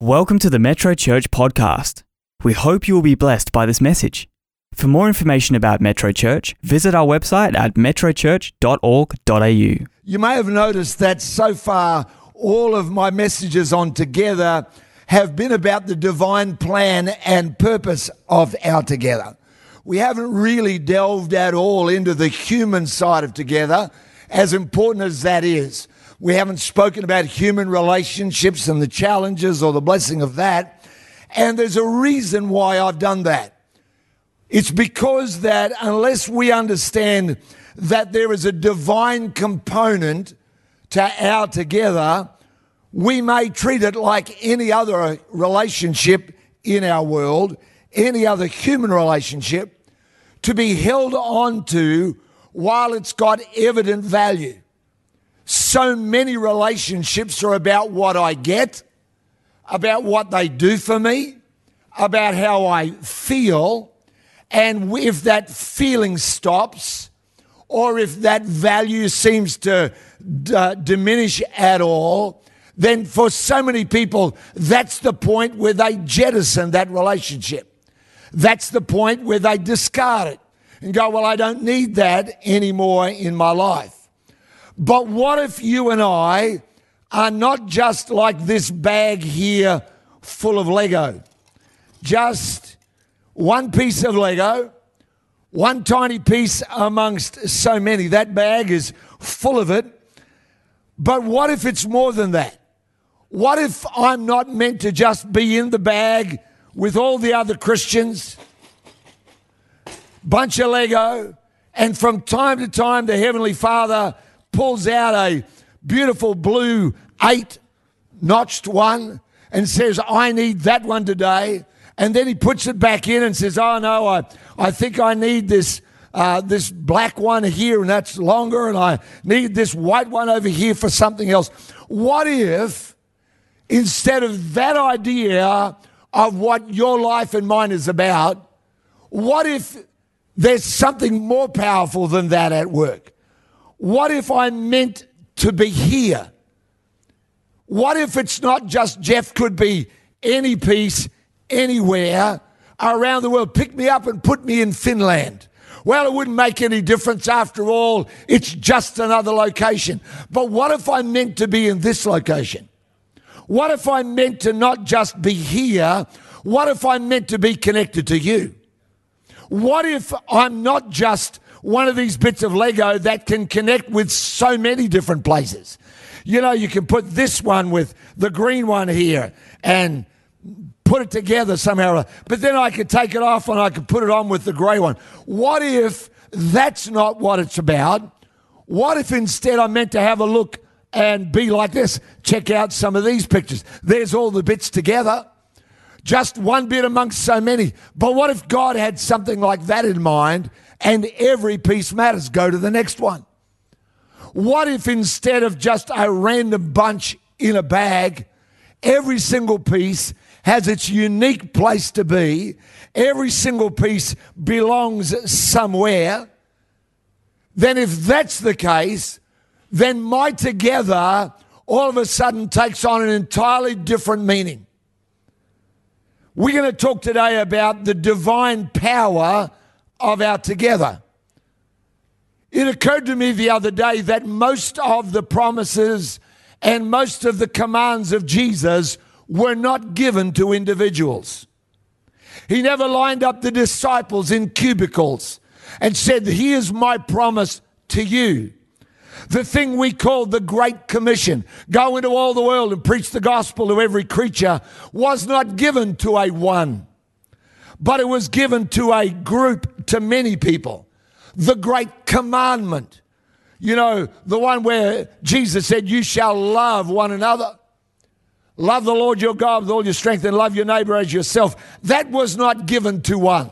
Welcome to the Metro Church podcast. We hope you will be blessed by this message. For more information about Metro Church, visit our website at metrochurch.org.au. You may have noticed that so far, all of my messages on Together have been about the divine plan and purpose of our Together. We haven't really delved at all into the human side of Together, as important as that is. We haven't spoken about human relationships and the challenges or the blessing of that. And there's a reason why I've done that. It's because that unless we understand that there is a divine component to our together, we may treat it like any other relationship in our world, any other human relationship, to be held on to while it's got evident value. So many relationships are about what I get, about what they do for me, about how I feel. And if that feeling stops, or if that value seems to d- uh, diminish at all, then for so many people, that's the point where they jettison that relationship. That's the point where they discard it and go, Well, I don't need that anymore in my life. But what if you and I are not just like this bag here full of Lego? Just one piece of Lego, one tiny piece amongst so many. That bag is full of it. But what if it's more than that? What if I'm not meant to just be in the bag with all the other Christians? Bunch of Lego. And from time to time, the Heavenly Father pulls out a beautiful blue eight notched one and says, I need that one today. And then he puts it back in and says, Oh no, I, I think I need this. Uh, this black one here, and that's longer, and I need this white one over here for something else. What if, instead of that idea of what your life and mine is about, what if there's something more powerful than that at work? What if I'm meant to be here? What if it's not just Geoff could be any piece, anywhere around the world? Pick me up and put me in Finland. Well, it wouldn't make any difference after all. It's just another location. But what if I'm meant to be in this location? What if I'm meant to not just be here? What if I'm meant to be connected to you? What if I'm not just one of these bits of Lego that can connect with so many different places. You know, you can put this one with the green one here and put it together somehow. But then I could take it off and I could put it on with the grey one. What if that's not what it's about? What if instead I'm meant to have a look and be like this? Check out some of these pictures. There's all the bits together. Just one bit amongst so many. But what if God had something like that in mind and every piece matters. Go to the next one. What if instead of just a random bunch in a bag, every single piece has its unique place to be? Every single piece belongs somewhere. Then, if that's the case, then my together all of a sudden takes on an entirely different meaning. We're going to talk today about the divine power of our together. It occurred to me the other day that most of the promises and most of the commands of Jesus were not given to individuals. He never lined up the disciples in cubicles and said, Here's my promise to you. The thing we call the Great Commission, go into all the world and preach the gospel to every creature, was not given to a one but it was given to a group, to many people. The great commandment. You know, the one where Jesus said, You shall love one another. Love the Lord your God with all your strength and love your neighbor as yourself. That was not given to one.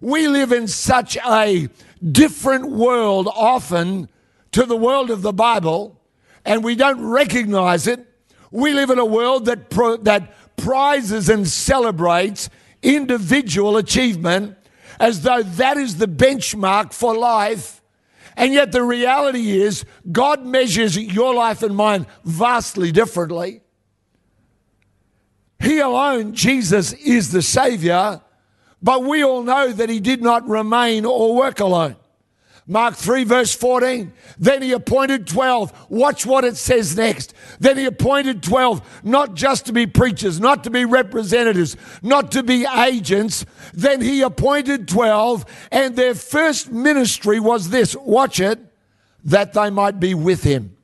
We live in such a different world often to the world of the Bible, and we don't recognize it. We live in a world that, pro- that prizes and celebrates individual achievement as though that is the benchmark for life. And yet, the reality is, God measures your life and mine vastly differently. He alone, Jesus, is the Savior, but we all know that he did not remain or work alone. Mark 3, verse 14. Then he appointed 12. Watch what it says next. Then he appointed 12, not just to be preachers, not to be representatives, not to be agents. Then he appointed 12, and their first ministry was this watch it, that they might be with him.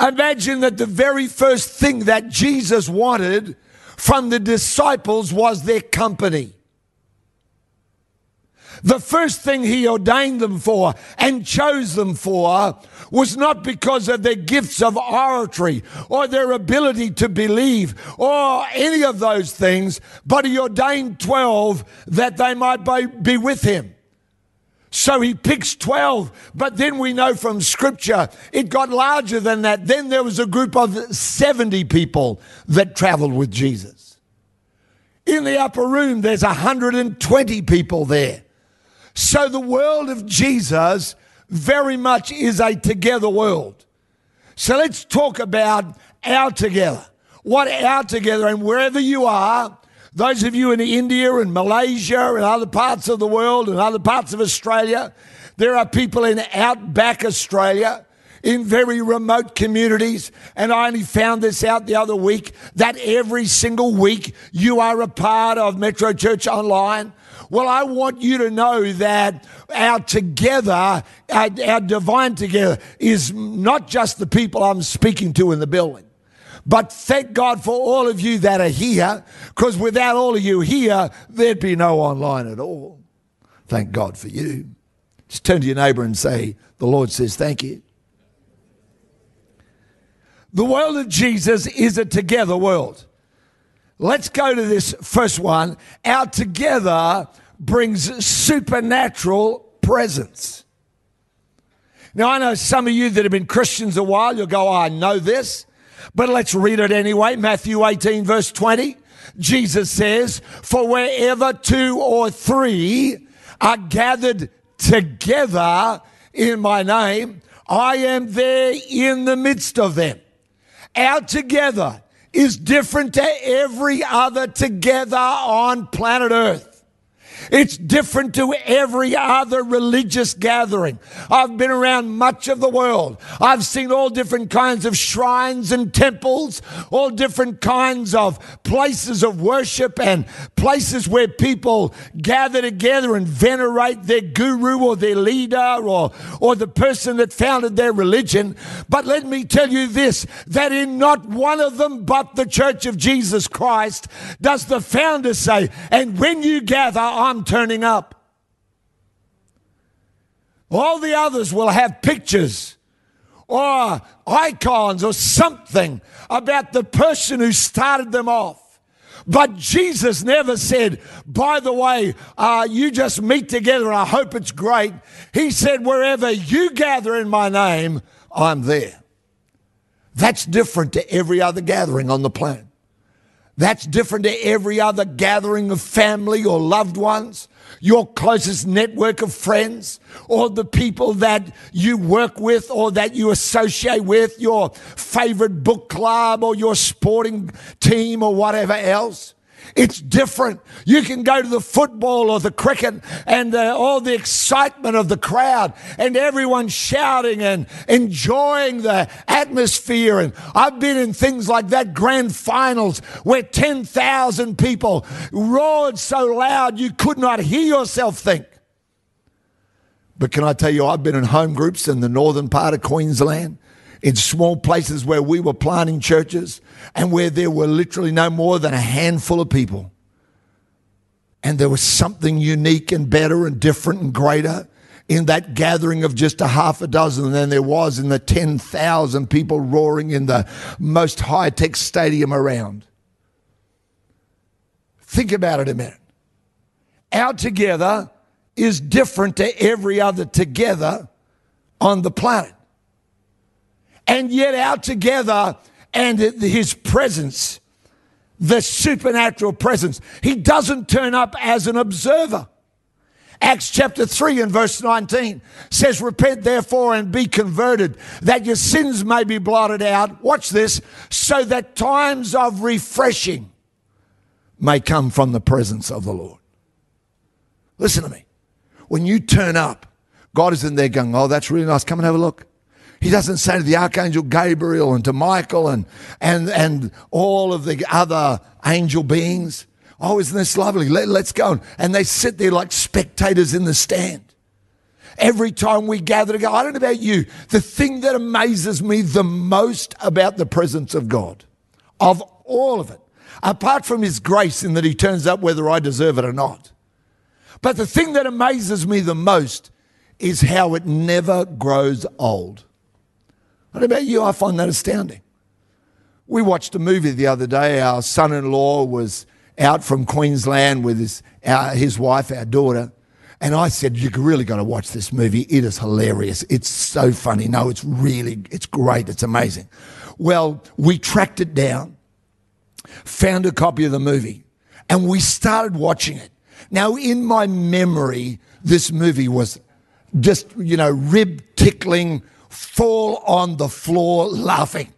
Imagine that the very first thing that Jesus wanted from the disciples was their company. The first thing he ordained them for and chose them for was not because of their gifts of oratory or their ability to believe or any of those things, but he ordained 12 that they might be with him. So he picks 12, but then we know from scripture it got larger than that. Then there was a group of 70 people that traveled with Jesus. In the upper room, there's 120 people there. So the world of Jesus very much is a together world. So let's talk about our together. What our together, and wherever you are, those of you in India and Malaysia and other parts of the world and other parts of Australia, there are people in outback Australia in very remote communities. And I only found this out the other week that every single week you are a part of Metro Church Online. Well, I want you to know that our together, our, our divine together, is not just the people I'm speaking to in the building. But thank God for all of you that are here, because without all of you here, there'd be no online at all. Thank God for you. Just turn to your neighbor and say, The Lord says thank you. The world of Jesus is a together world. Let's go to this first one. Our together brings supernatural presence. Now, I know some of you that have been Christians a while, you'll go, oh, I know this, but let's read it anyway. Matthew 18, verse 20. Jesus says, For wherever two or three are gathered together in my name, I am there in the midst of them. Our together is different to every other together on planet Earth. It's different to every other religious gathering. I've been around much of the world. I've seen all different kinds of shrines and temples, all different kinds of places of worship and places where people gather together and venerate their guru or their leader or, or the person that founded their religion. But let me tell you this, that in not one of them but the Church of Jesus Christ does the founder say, and when you gather, I'm turning up. All the others will have pictures or icons or something about the person who started them off. But Jesus never said, by the way, uh, you just meet together I hope it's great. He said, wherever you gather in my name, I'm there. That's different to every other gathering on the planet. That's different to every other gathering of family or loved ones, your closest network of friends, or the people that you work with or that you associate with, your favorite book club or your sporting team or whatever else. It's different. You can go to the football or the cricket and all the excitement of the crowd and everyone shouting and enjoying the atmosphere. And I've been in things like that grand finals where 10,000 people roared so loud you could not hear yourself think. But can I tell you, I've been in home groups in the northern part of Queensland in small places where we were planting churches and where there were literally no more than a handful of people. And there was something unique and better and different and greater in that gathering of just a half a dozen than there was in the 10,000 people roaring in the most high tech stadium around. Think about it a minute. Our together is different to every other together on the planet and yet out together and his presence, the supernatural presence. He doesn't turn up as an observer. Acts chapter 3 and verse 19 says, Repent therefore and be converted, that your sins may be blotted out. Watch this, so that times of refreshing may come from the presence of the Lord. Listen to me. When you turn up, God is in there going, Oh, that's really nice. Come and have a look. He doesn't say to the archangel Gabriel and to Michael and, and, and all of the other angel beings, Oh, isn't this lovely? Let, let's go. And they sit there like spectators in the stand. Every time we gather together, I don't know about you, the thing that amazes me the most about the presence of God, of all of it, apart from His grace in that He turns up whether I deserve it or not. But the thing that amazes me the most is how it never grows old. What about you? I find that astounding. We watched a movie the other day. Our son in law was out from Queensland with his, our, his wife, our daughter. And I said, You're really got to watch this movie. It is hilarious. It's so funny. No, it's really, it's great. It's amazing. Well, we tracked it down, found a copy of the movie, and we started watching it. Now, in my memory, this movie was just, you know, rib tickling, fall on the floor laughing.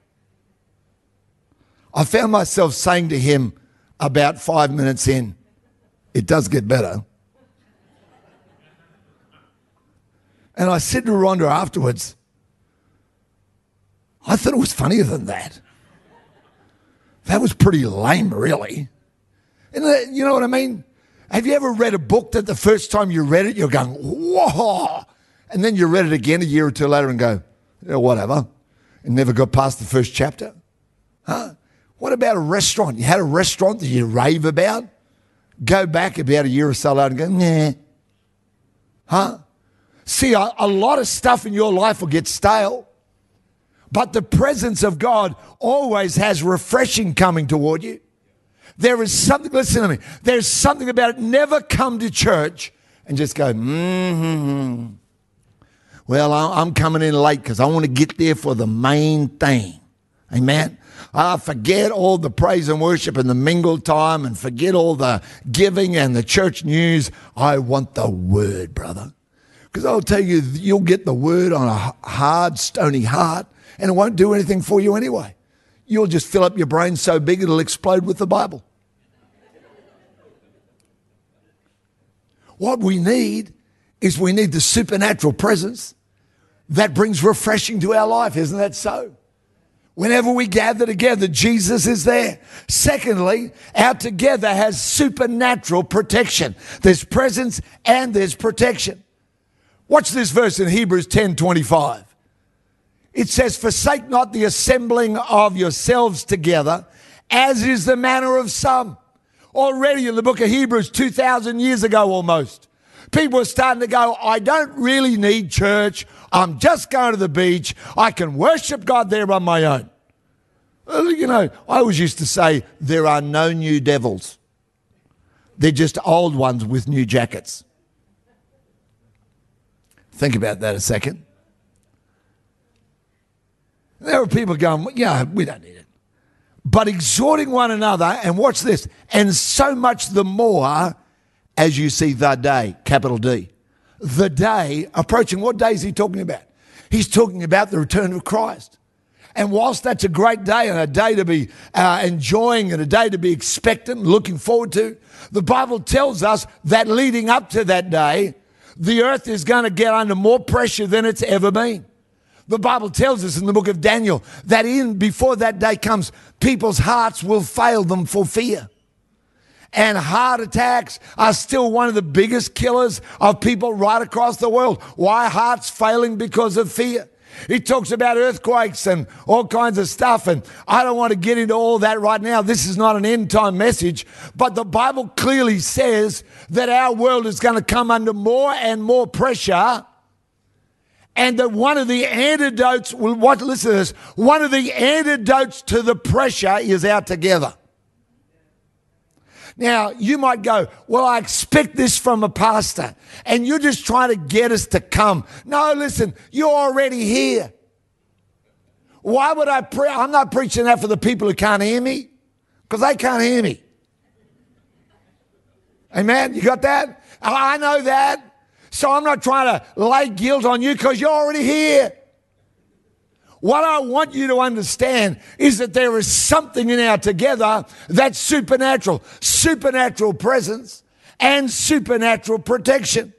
I found myself saying to him, about five minutes in, it does get better. And I said to Rhonda afterwards, I thought it was funnier than that. That was pretty lame, really. And uh, you know what I mean? Have you ever read a book that the first time you read it, you're going, whoa, and then you read it again a year or two later and go, whatever, and never got past the first chapter? Huh? What about a restaurant? You had a restaurant that you rave about? Go back about a year or so later and go, nah. Huh? See, a, a lot of stuff in your life will get stale, but the presence of God always has refreshing coming toward you. There is something, listen to me, there's something about it. Never come to church and just go, mm-hmm. Well, I'm coming in late because I want to get there for the main thing. Amen. I forget all the praise and worship and the mingle time and forget all the giving and the church news. I want the word, brother. Because I'll tell you, you'll get the word on a hard, stony heart and it won't do anything for you anyway. You'll just fill up your brain so big it'll explode with the Bible. What we need is we need the supernatural presence that brings refreshing to our life. Isn't that so? Whenever we gather together, Jesus is there. Secondly, our together has supernatural protection. There's presence and there's protection. Watch this verse in Hebrews 10 25. It says, Forsake not the assembling of yourselves together, as is the manner of some. Already in the book of Hebrews, 2,000 years ago almost, people are starting to go, I don't really need church. I'm just going to the beach. I can worship God there on my own. You know, I always used to say there are no new devils. They're just old ones with new jackets. Think about that a second. There are people going, yeah, we don't need it. But exhorting one another, and watch this, and so much the more as you see the day, capital D. The day approaching. What day is he talking about? He's talking about the return of Christ. And whilst that's a great day and a day to be uh, enjoying and a day to be expectant looking forward to, the Bible tells us that leading up to that day, the earth is going to get under more pressure than it's ever been. The Bible tells us in the book of Daniel that in before that day comes, people's hearts will fail them for fear and heart attacks are still one of the biggest killers of people right across the world. Why hearts failing because of fear? He talks about earthquakes and all kinds of stuff. And I don't want to get into all that right now. This is not an end time message. But the Bible clearly says that our world is going to come under more and more pressure. And that one of the antidotes, what, listen to this, one of the antidotes to the pressure is our together. Now, you might go, Well, I expect this from a pastor, and you're just trying to get us to come. No, listen, you're already here. Why would I pray? I'm not preaching that for the people who can't hear me, because they can't hear me. Amen? You got that? I know that. So I'm not trying to lay guilt on you because you're already here. What I want you to understand is that there is something in our together that's supernatural, supernatural presence and supernatural protection.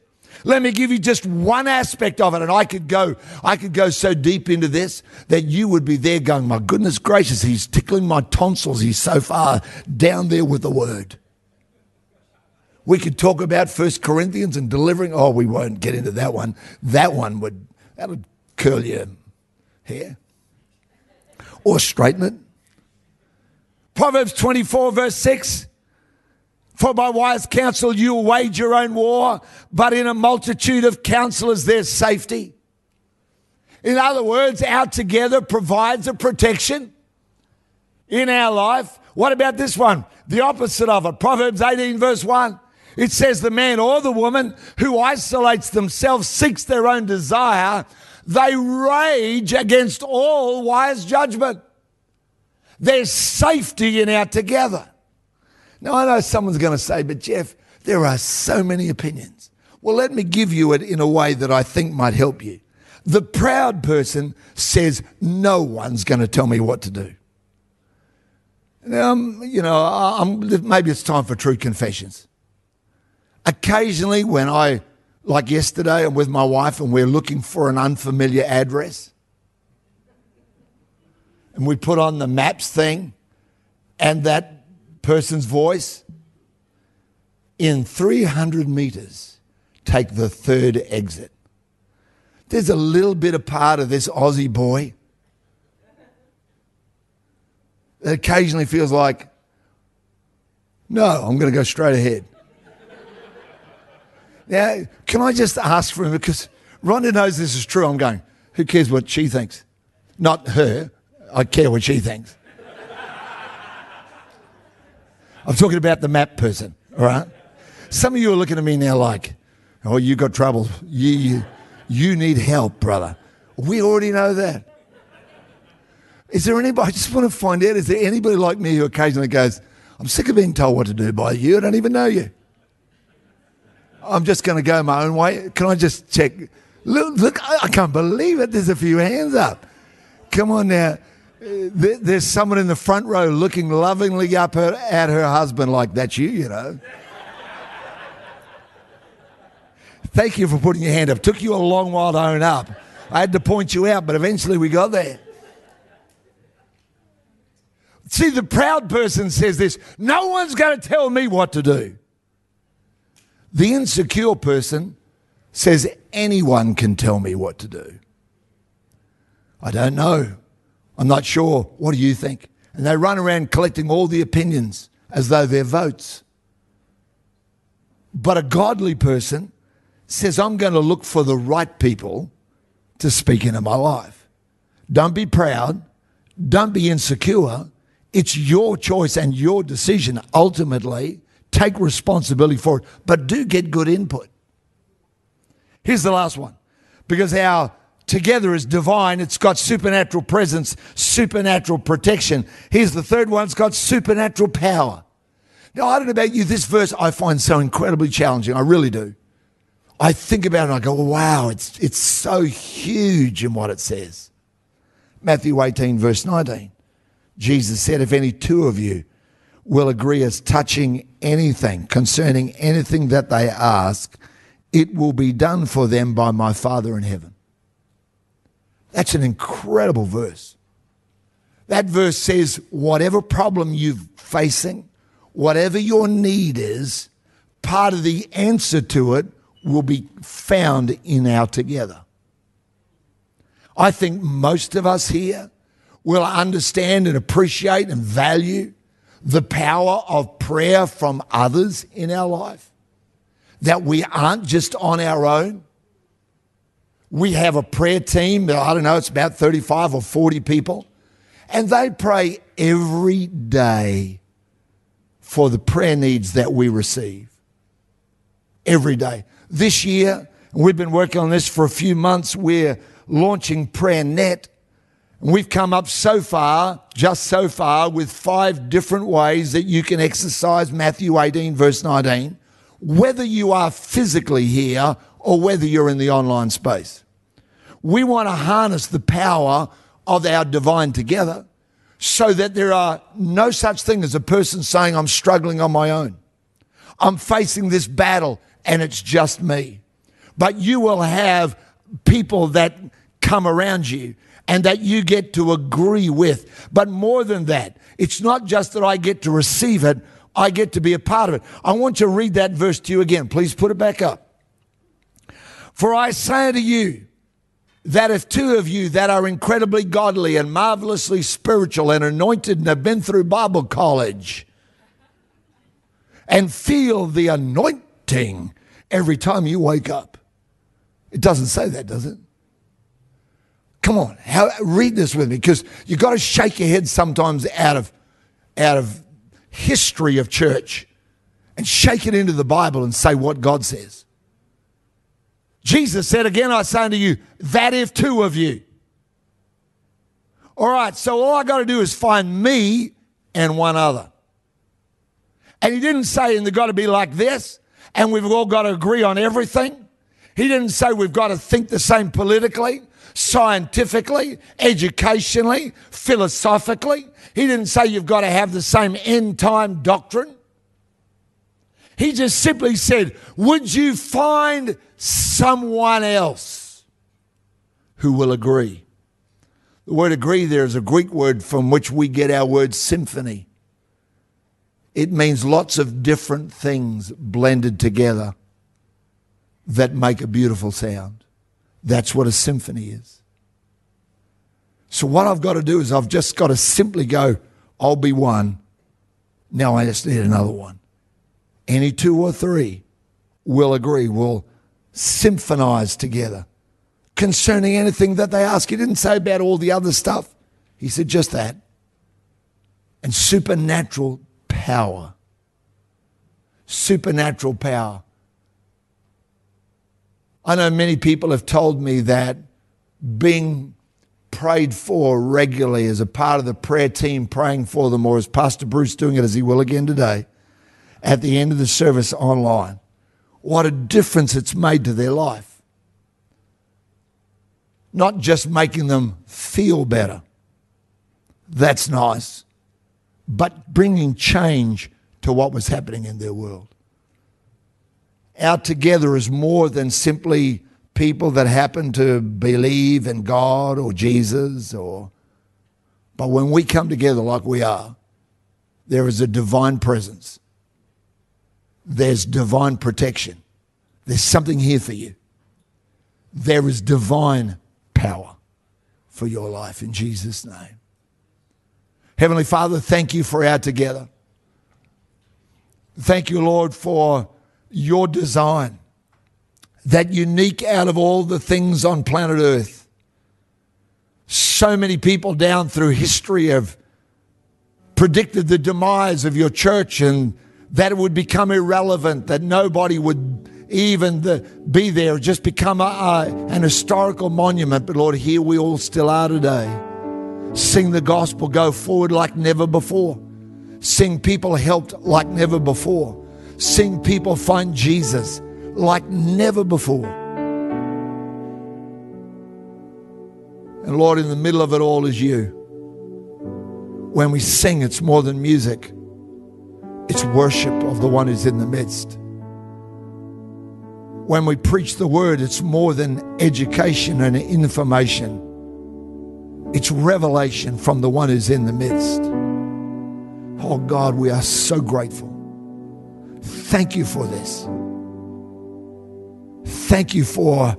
Let me give you just one aspect of it, and I could go, I could go so deep into this that you would be there going, My goodness gracious, he's tickling my tonsils. He's so far down there with the word. We could talk about First Corinthians and delivering. Oh, we won't get into that one. That one would that would curl your hair or straighten it. Proverbs 24, verse 6. For by wise counsel you will wage your own war, but in a multitude of counselors there's safety. In other words, our together provides a protection in our life. What about this one? The opposite of it. Proverbs 18, verse 1. It says, The man or the woman who isolates themselves seeks their own desire, they rage against all wise judgment. There's safety in our together. Now, I know someone's going to say, but Geoff, there are so many opinions. Well, let me give you it in a way that I think might help you. The proud person says, No one's going to tell me what to do. Um, you know, I'm, maybe it's time for true confessions. Occasionally, when I, like yesterday, I'm with my wife and we're looking for an unfamiliar address, and we put on the maps thing, and that person's voice, in 300 meters, take the third exit. There's a little bit of part of this Aussie boy that occasionally feels like, no, I'm going to go straight ahead. Now, can I just ask for him? Because Rhonda knows this is true. I'm going, who cares what she thinks? Not her. I care what she thinks. I'm talking about the map person, all right? Some of you are looking at me now like, oh, you got trouble. You, you, you need help, brother. We already know that. Is there anybody, I just want to find out, is there anybody like me who occasionally goes, I'm sick of being told what to do by you. I don't even know you. I'm just going to go my own way. Can I just check? Look, look, I can't believe it. There's a few hands up. Come on now uh, there's someone in the front row looking lovingly up her, at her husband like that's you, you know. Thank you for putting your hand up. Took you a long while to own up. I had to point you out, but eventually we got there. See, the proud person says this no one's going to tell me what to do. The insecure person says anyone can tell me what to do. I don't know. I'm not sure. What do you think? And they run around collecting all the opinions as though they're votes. But a godly person says, I'm going to look for the right people to speak into my life. Don't be proud. Don't be insecure. It's your choice and your decision ultimately. Take responsibility for it, but do get good input. Here's the last one because our together is divine. It's got supernatural presence, supernatural protection. Here's the third one. It's got supernatural power. Now, I don't know about you. This verse I find so incredibly challenging. I really do. I think about it and I go, wow, it's, it's so huge in what it says. Matthew 18, verse 19. Jesus said, if any two of you will agree as touching anything concerning anything that they ask, it will be done for them by my Father in heaven. That's an incredible verse. That verse says, whatever problem you're facing, whatever your need is, part of the answer to it will be found in our together. I think most of us here will understand and appreciate and value the power of prayer from others in our life. That we aren't just on our own, we have a prayer team. I don't know, it's about 35 or 40 people. And they pray every day for the prayer needs that we receive. Every day. This year, we've been working on this for a few months. We're launching Prayer Net. And we've come up so far, just so far, with five different ways that you can exercise Matthew 18, verse 19, whether you are physically here or whether you're in the online space. We want to harness the power of our divine together so that there are no such thing as a person saying, I'm struggling on my own. I'm facing this battle and it's just me. But you will have people that come around you and that you get to agree with. But more than that, it's not just that I get to receive it, I get to be a part of it. I want to read that verse to you again. Please put it back up. For I say to you that if two of you that are incredibly godly and marvelously spiritual and anointed and have been through Bible college and feel the anointing every time you wake up, it doesn't say that, does it? Come on, how, read this with me because you've got to shake your head sometimes out of, out of history of church and shake it into the Bible and say what God says. Jesus said, Again, I say unto you, that if two of you. All right, so all I got to do is find me and one other. And he didn't say, and they've got to be like this, and we've all got to agree on everything. He didn't say we've got to think the same politically scientifically, educationally, philosophically. He didn't say you've got to have the same end time doctrine. He just simply said, Would you find someone else who will agree? The word agree there is a Greek word from which we get our word symphony. It means lots of different things blended together that make a beautiful sound. That's what a symphony is. So, what I've got to do is I've just got to simply go, I'll be one. Now I just need another one. Any two or three will agree, will symphonize together concerning anything that they ask. He didn't say about all the other stuff, he said just that. And supernatural power. Supernatural power. I know many people have told me that being prayed for regularly as a part of the prayer team praying for them, or as Pastor Bruce doing it as he will again today, at the end of the service online, what a difference it's made to their life. Not just making them feel better, that's nice, but bringing change to what was happening in their world. Our together is more than simply people that happen to believe in God or Jesus or but when we come together like we are, there is a divine presence. There's divine protection. There's something here for you. There is divine power for your life in Jesus' name. Heavenly Father, thank you for our together. Thank you, Lord, for your design, that unique out of all the things on planet Earth. So many people down through history have predicted the demise of your church and that it would become irrelevant, that nobody would even the, be there, just become a, a, an historical monument. But Lord, here we all still are today. Sing the gospel, go forward like never before. Sing people helped like never before seeing people find Jesus like never before. And Lord, in the middle of it all is you. When we sing, it's more than music, it's worship of the one who's in the midst. When we preach the word, it's more than education and information. It's revelation from the one who's in the midst. Oh God, we are so grateful. Thank you for this. Thank you for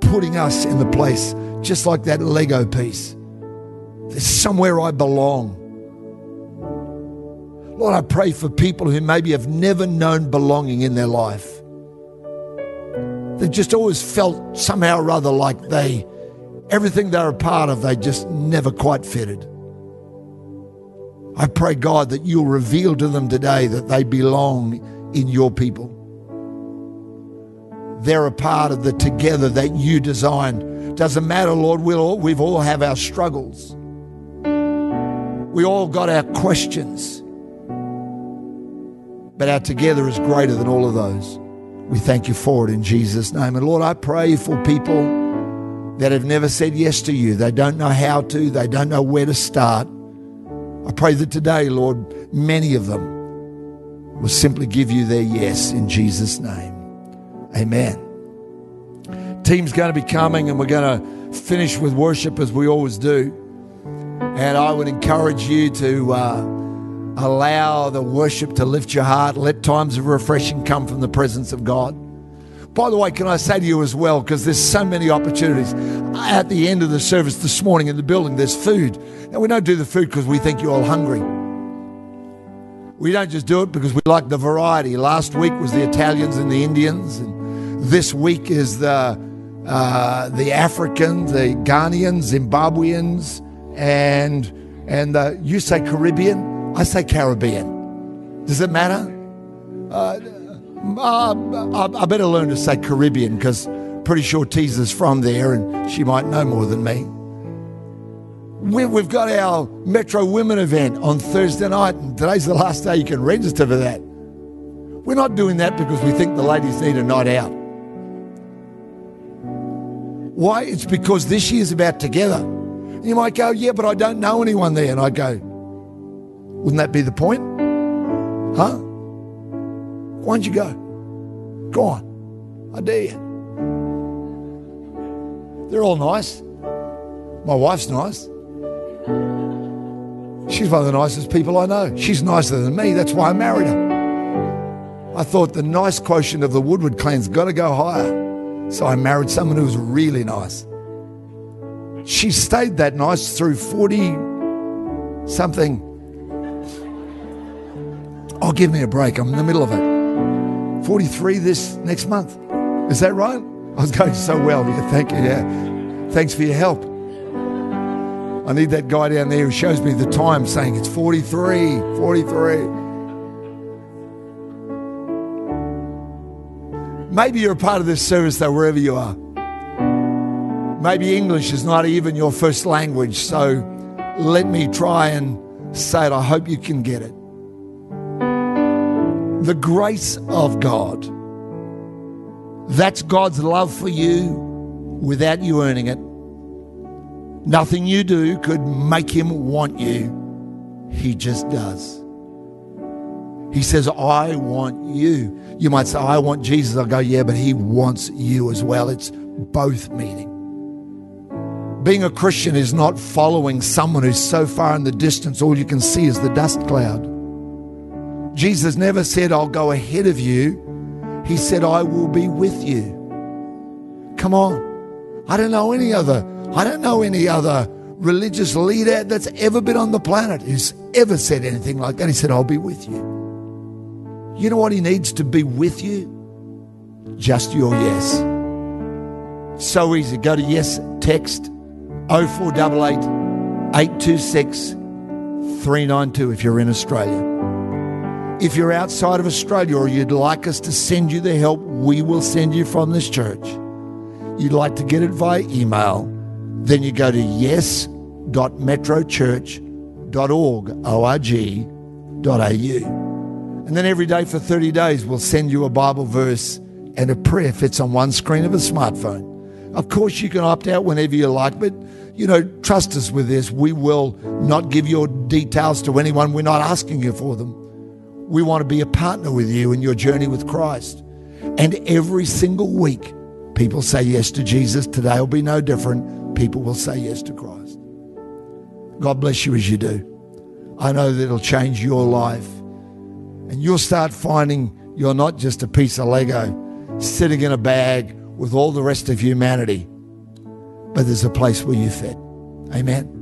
putting us in the place just like that Lego piece. There's somewhere I belong. Lord, I pray for people who maybe have never known belonging in their life. They've just always felt somehow or other like they, everything they're a part of, they just never quite fitted. I pray, God, that you'll reveal to them today that they belong in your people. They're a part of the together that you designed. Doesn't matter, Lord, we'll we've all have our struggles. We all got our questions. But our together is greater than all of those. We thank you for it in Jesus' name. And Lord, I pray for people that have never said yes to you. They don't know how to, they don't know where to start. I pray that today, Lord, many of them will simply give you their yes in Jesus' name. Amen. Team's going to be coming and we're going to finish with worship as we always do. And I would encourage you to. Uh, Allow the worship to lift your heart. Let times of refreshing come from the presence of God. By the way, can I say to you as well, because there's so many opportunities. At the end of the service this morning in the building, there's food. Now, we don't do the food because we think you're all hungry. We don't just do it because we like the variety. Last week was the Italians and the Indians, and this week is the uh, the Africans, the Ghanaians, Zimbabweans, and and you say Caribbean. I say Caribbean. Does it matter? Uh, uh, I better learn to say Caribbean because pretty sure Teaser's from there and she might know more than me. We, we've got our Metro Women event on Thursday night, and today's the last day you can register for that. We're not doing that because we think the ladies need a night out. Why? It's because this year's about together. You might go, yeah, but I don't know anyone there. And I go, wouldn't that be the point? Huh? Why don't you go? Go on. I dare you. They're all nice. My wife's nice. She's one of the nicest people I know. She's nicer than me. That's why I married her. I thought the nice quotient of the Woodward clan's got to go higher. So I married someone who was really nice. She stayed that nice through 40 something Oh, give me a break. I'm in the middle of it. 43 this next month. Is that right? I was going so well. Yeah, thank you. Yeah. Thanks for your help. I need that guy down there who shows me the time saying it's 43, 43. Maybe you're a part of this service though, wherever you are. Maybe English is not even your first language, so let me try and say it. I hope you can get it the grace of God. That's God's love for you without you earning it. Nothing you do could make him want you. He just does. He says, I want you. You might say, I want Jesus. I go, yeah, but he wants you as well. It's both meaning. Being a Christian is not following someone who's so far in the distance, all you can see is the dust cloud. Jesus never said, I'll go ahead of you. He said, I will be with you. Come on. I don't know any other, I don't know any other religious leader that's ever been on the planet who's ever said anything like that. He said, I'll be with you. You know what he needs to be with you? Just your yes. So easy. Go to yes text 0488 826 392 if you're in Australia. If you're outside of Australia or you'd like us to send you the help we will send you from this church, you'd like to get it via email, then you go to yes.metrochurch.org.au. And then every day for 30 days, we'll send you a Bible verse and a prayer fits on one screen of a smartphone. Of course, you can opt out whenever you like, but you know, trust us with this. We will not give your details to anyone. We're not asking you for them. We want to be a partner with you in your journey with Christ. And every single week, people say yes to Jesus. Today will be no different. People will say yes to Christ. God bless you as you do. I know that it'll change your life. And you'll start finding you're not just a piece of Lego sitting in a bag with all the rest of humanity, but there's a place where you fit. Amen.